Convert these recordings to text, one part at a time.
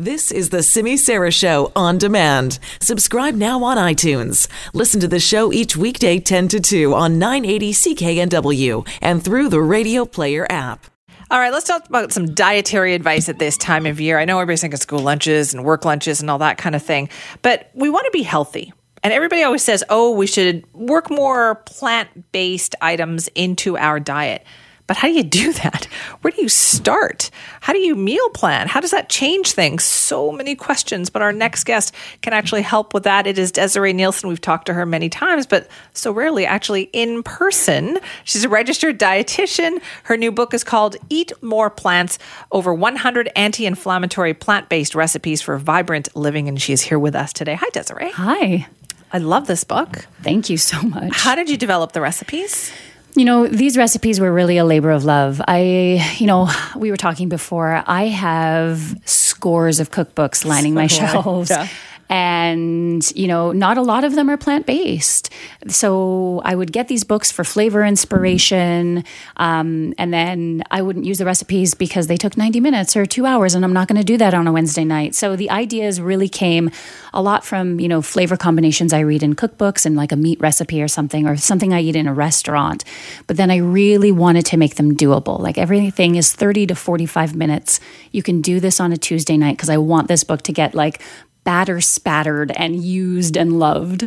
This is the Simi Sara Show on demand. Subscribe now on iTunes. Listen to the show each weekday 10 to 2 on 980 CKNW and through the Radio Player app. All right, let's talk about some dietary advice at this time of year. I know everybody's thinking school lunches and work lunches and all that kind of thing, but we want to be healthy. And everybody always says, oh, we should work more plant based items into our diet. But how do you do that? Where do you start? How do you meal plan? How does that change things? So many questions. But our next guest can actually help with that. It is Desiree Nielsen. We've talked to her many times, but so rarely actually in person. She's a registered dietitian. Her new book is called Eat More Plants Over 100 Anti Inflammatory Plant Based Recipes for Vibrant Living. And she is here with us today. Hi, Desiree. Hi. I love this book. Thank you so much. How did you develop the recipes? You know, these recipes were really a labor of love. I, you know, we were talking before, I have scores of cookbooks lining oh, my shelves. Yeah and you know not a lot of them are plant based so i would get these books for flavor inspiration um, and then i wouldn't use the recipes because they took 90 minutes or two hours and i'm not going to do that on a wednesday night. So the ideas really came a lot from you know flavor combinations i read in cookbooks and like a meat recipe or something or something i eat in a restaurant. But then i really wanted to make them doable. Like everything is 30 to 45 minutes. You can do this on a tuesday night because i want this book to get like batter spattered and used and loved.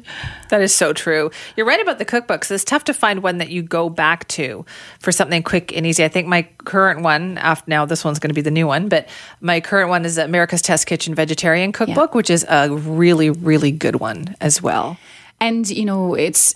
That is so true. You're right about the cookbooks. It's tough to find one that you go back to for something quick and easy. I think my current one, after now this one's going to be the new one, but my current one is America's Test Kitchen Vegetarian Cookbook, yeah. which is a really, really good one as well. And you know, it's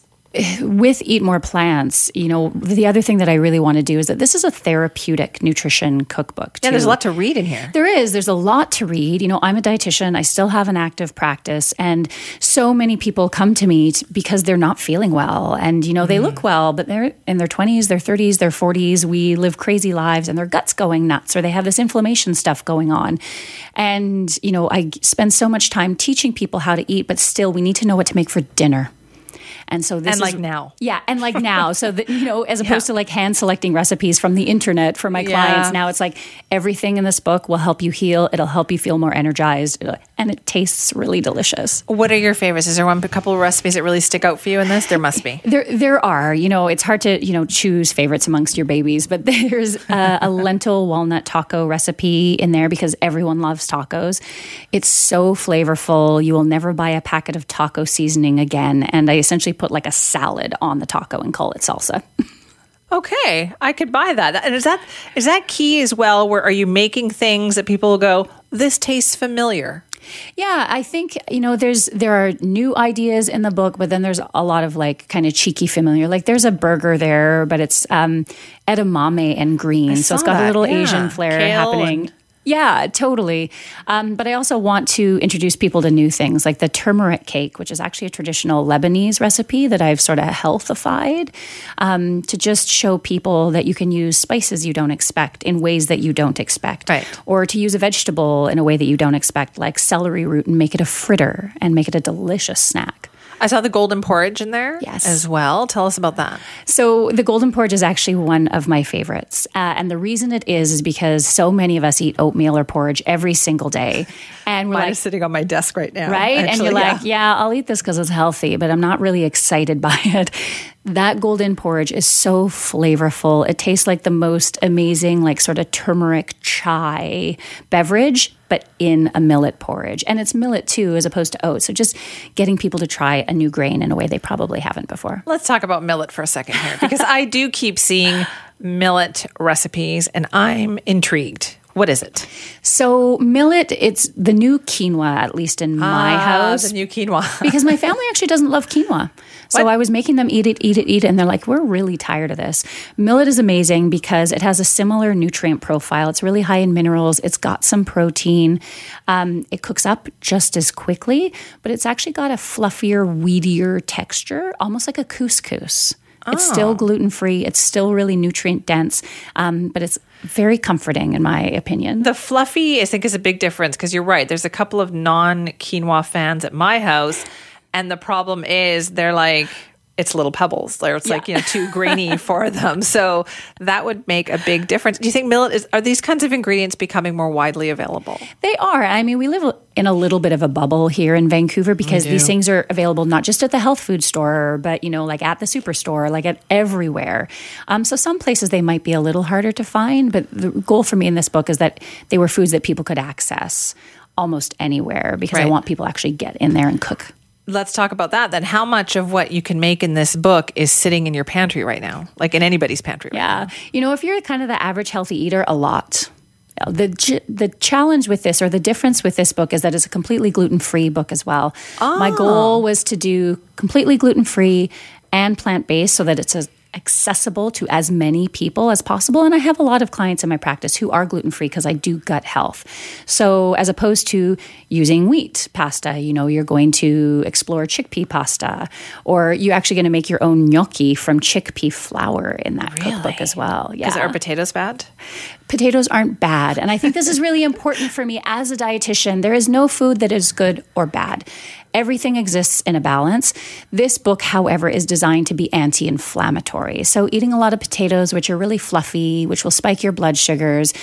with Eat More Plants, you know, the other thing that I really want to do is that this is a therapeutic nutrition cookbook. Too. Yeah, there's a lot to read in here. There is. There's a lot to read. You know, I'm a dietitian. I still have an active practice, and so many people come to me t- because they're not feeling well, and you know, they mm. look well, but they're in their 20s, their 30s, their 40s. We live crazy lives, and their guts going nuts, or they have this inflammation stuff going on. And you know, I spend so much time teaching people how to eat, but still, we need to know what to make for dinner. And so this and like is, now. Yeah, and like now. So that you know, as opposed yeah. to like hand selecting recipes from the internet for my yeah. clients, now it's like everything in this book will help you heal. It'll help you feel more energized, and it tastes really delicious. What are your favorites? Is there one a couple of recipes that really stick out for you in this? There must be. There, there are. You know, it's hard to you know choose favorites amongst your babies, but there's a, a lentil walnut taco recipe in there because everyone loves tacos. It's so flavorful. You will never buy a packet of taco seasoning again, and I essentially put like a salad on the taco and call it salsa. Okay, I could buy that. And is that is that key as well? Where are you making things that people will go, this tastes familiar? Yeah, I think you know there's there are new ideas in the book, but then there's a lot of like kind of cheeky familiar. Like there's a burger there, but it's um edamame and green, so it's got that. a little yeah. Asian flair Kale happening. And- yeah, totally. Um, but I also want to introduce people to new things like the turmeric cake, which is actually a traditional Lebanese recipe that I've sort of healthified um, to just show people that you can use spices you don't expect in ways that you don't expect. Right. Or to use a vegetable in a way that you don't expect, like celery root, and make it a fritter and make it a delicious snack. I saw the golden porridge in there yes. as well. Tell us about that. So, the golden porridge is actually one of my favorites. Uh, and the reason it is is because so many of us eat oatmeal or porridge every single day. And we're Mine like, is sitting on my desk right now. Right? Actually, and you're yeah. like, yeah, I'll eat this because it's healthy, but I'm not really excited by it. That golden porridge is so flavorful. It tastes like the most amazing, like sort of turmeric chai beverage, but in a millet porridge. And it's millet too, as opposed to oats. So just getting people to try a new grain in a way they probably haven't before. Let's talk about millet for a second here, because I do keep seeing millet recipes and I'm intrigued. What is it? So millet, it's the new quinoa, at least in my ah, house. The new quinoa. because my family actually doesn't love quinoa. So what? I was making them eat it, eat it, eat it, and they're like, we're really tired of this. Millet is amazing because it has a similar nutrient profile. It's really high in minerals. It's got some protein. Um, it cooks up just as quickly, but it's actually got a fluffier, weedier texture, almost like a couscous. It's still oh. gluten free. It's still really nutrient dense, um, but it's very comforting in my opinion. The fluffy, I think, is a big difference because you're right. There's a couple of non quinoa fans at my house, and the problem is they're like, it's little pebbles. Or it's yeah. like you know too grainy for them. So that would make a big difference. Do you think millet is are these kinds of ingredients becoming more widely available? They are. I mean we live in a little bit of a bubble here in vancouver because these things are available not just at the health food store but you know like at the superstore like at everywhere. Um, so some places they might be a little harder to find but the goal for me in this book is that they were foods that people could access almost anywhere because right. i want people to actually get in there and cook let's talk about that then. How much of what you can make in this book is sitting in your pantry right now, like in anybody's pantry? Right yeah, now? you know, if you're kind of the average healthy eater, a lot. The the challenge with this, or the difference with this book, is that it's a completely gluten free book as well. Oh. My goal oh. was to do completely gluten free and plant based, so that it's a accessible to as many people as possible. And I have a lot of clients in my practice who are gluten free because I do gut health. So, as opposed to using wheat pasta, you know, you're going to explore chickpea pasta, or you're actually going to make your own gnocchi from chickpea flour in that really? cookbook as well. Yeah. Are potatoes bad? Potatoes aren't bad. And I think this is really important for me as a dietitian. There is no food that is good or bad. Everything exists in a balance. This book, however, is designed to be anti inflammatory. So, eating a lot of potatoes, which are really fluffy, which will spike your blood sugars,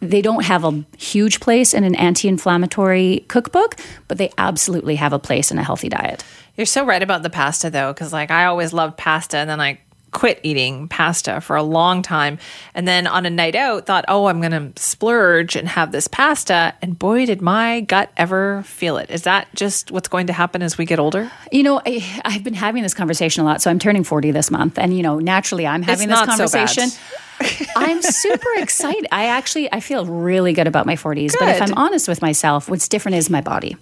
they don't have a huge place in an anti inflammatory cookbook, but they absolutely have a place in a healthy diet. You're so right about the pasta, though, because like I always loved pasta, and then I quit eating pasta for a long time. And then on a night out, thought, oh, I'm going to splurge and have this pasta. And boy, did my gut ever feel it. Is that just what's going to happen as we get older? You know, I, have been having this conversation a lot. So I'm turning 40 this month. And, you know, naturally I'm having it's this conversation. So I'm super excited. I actually I feel really good about my 40s, good. but if I'm honest with myself, what's different is my body.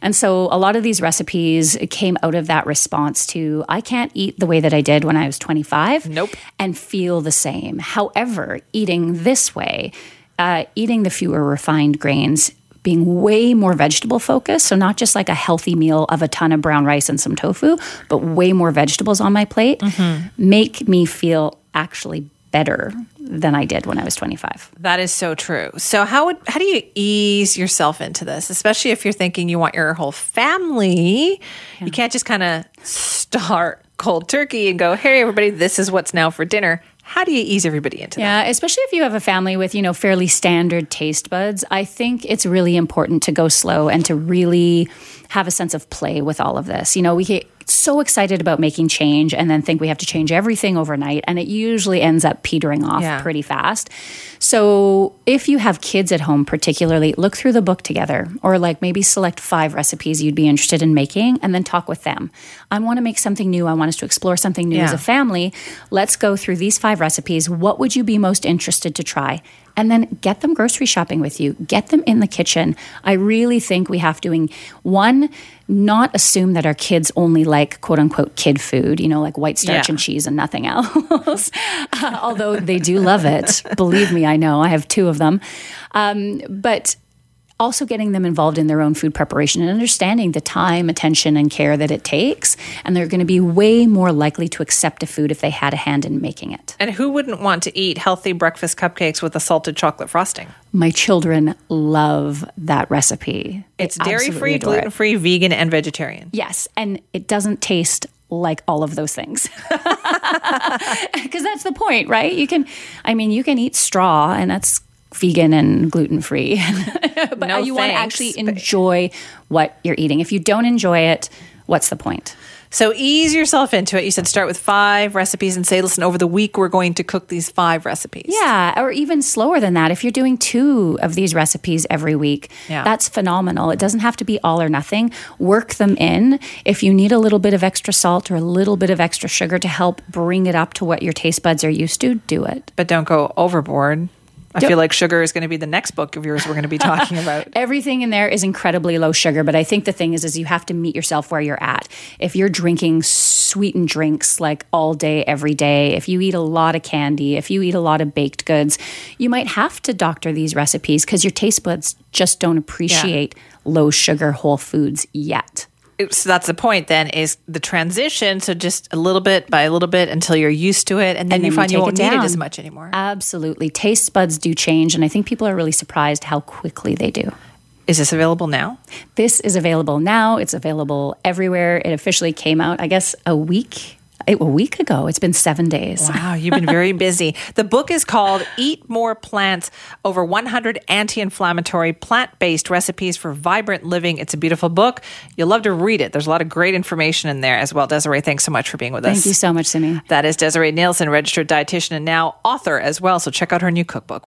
And so a lot of these recipes came out of that response to I can't eat the way that I did when I was 25 nope. and feel the same. However, eating this way, uh, eating the fewer refined grains, being way more vegetable focused. So, not just like a healthy meal of a ton of brown rice and some tofu, but way more vegetables on my plate, mm-hmm. make me feel actually better than I did when I was 25. That is so true. So how would how do you ease yourself into this, especially if you're thinking you want your whole family? Yeah. You can't just kind of start cold turkey and go, "Hey everybody, this is what's now for dinner." How do you ease everybody into yeah, that? Yeah, especially if you have a family with, you know, fairly standard taste buds. I think it's really important to go slow and to really have a sense of play with all of this. You know, we so excited about making change and then think we have to change everything overnight and it usually ends up petering off yeah. pretty fast. So, if you have kids at home particularly, look through the book together or like maybe select 5 recipes you'd be interested in making and then talk with them. I want to make something new. I want us to explore something new yeah. as a family. Let's go through these 5 recipes. What would you be most interested to try? And then get them grocery shopping with you. Get them in the kitchen. I really think we have to, one, not assume that our kids only like quote unquote kid food, you know, like white starch yeah. and cheese and nothing else. uh, although they do love it. Believe me, I know. I have two of them. Um, but also getting them involved in their own food preparation and understanding the time, attention, and care that it takes. And they're going to be way more likely to accept a food if they had a hand in making it. And who wouldn't want to eat healthy breakfast cupcakes with a salted chocolate frosting? My children love that recipe. It's dairy free, gluten free, vegan, and vegetarian. Yes. And it doesn't taste like all of those things. Because that's the point, right? You can, I mean, you can eat straw, and that's vegan and gluten free. but no you want to actually enjoy what you're eating. If you don't enjoy it, what's the point? So ease yourself into it. You said start with five recipes and say, listen, over the week, we're going to cook these five recipes. Yeah, or even slower than that. If you're doing two of these recipes every week, yeah. that's phenomenal. It doesn't have to be all or nothing. Work them in. If you need a little bit of extra salt or a little bit of extra sugar to help bring it up to what your taste buds are used to, do it. But don't go overboard. I feel like sugar is going to be the next book of yours we're going to be talking about. Everything in there is incredibly low sugar, but I think the thing is is you have to meet yourself where you're at. If you're drinking sweetened drinks like all day every day, if you eat a lot of candy, if you eat a lot of baked goods, you might have to doctor these recipes cuz your taste buds just don't appreciate yeah. low sugar whole foods yet so that's the point then is the transition so just a little bit by a little bit until you're used to it and then, and then you find you, you won't it need it as much anymore. Absolutely. Taste buds do change and i think people are really surprised how quickly they do. Is this available now? This is available now. It's available everywhere. It officially came out i guess a week a week ago. It's been seven days. Wow, you've been very busy. The book is called Eat More Plants Over 100 Anti Inflammatory Plant Based Recipes for Vibrant Living. It's a beautiful book. You'll love to read it. There's a lot of great information in there as well. Desiree, thanks so much for being with us. Thank you so much, Simi. That is Desiree Nielsen, registered dietitian and now author as well. So check out her new cookbook.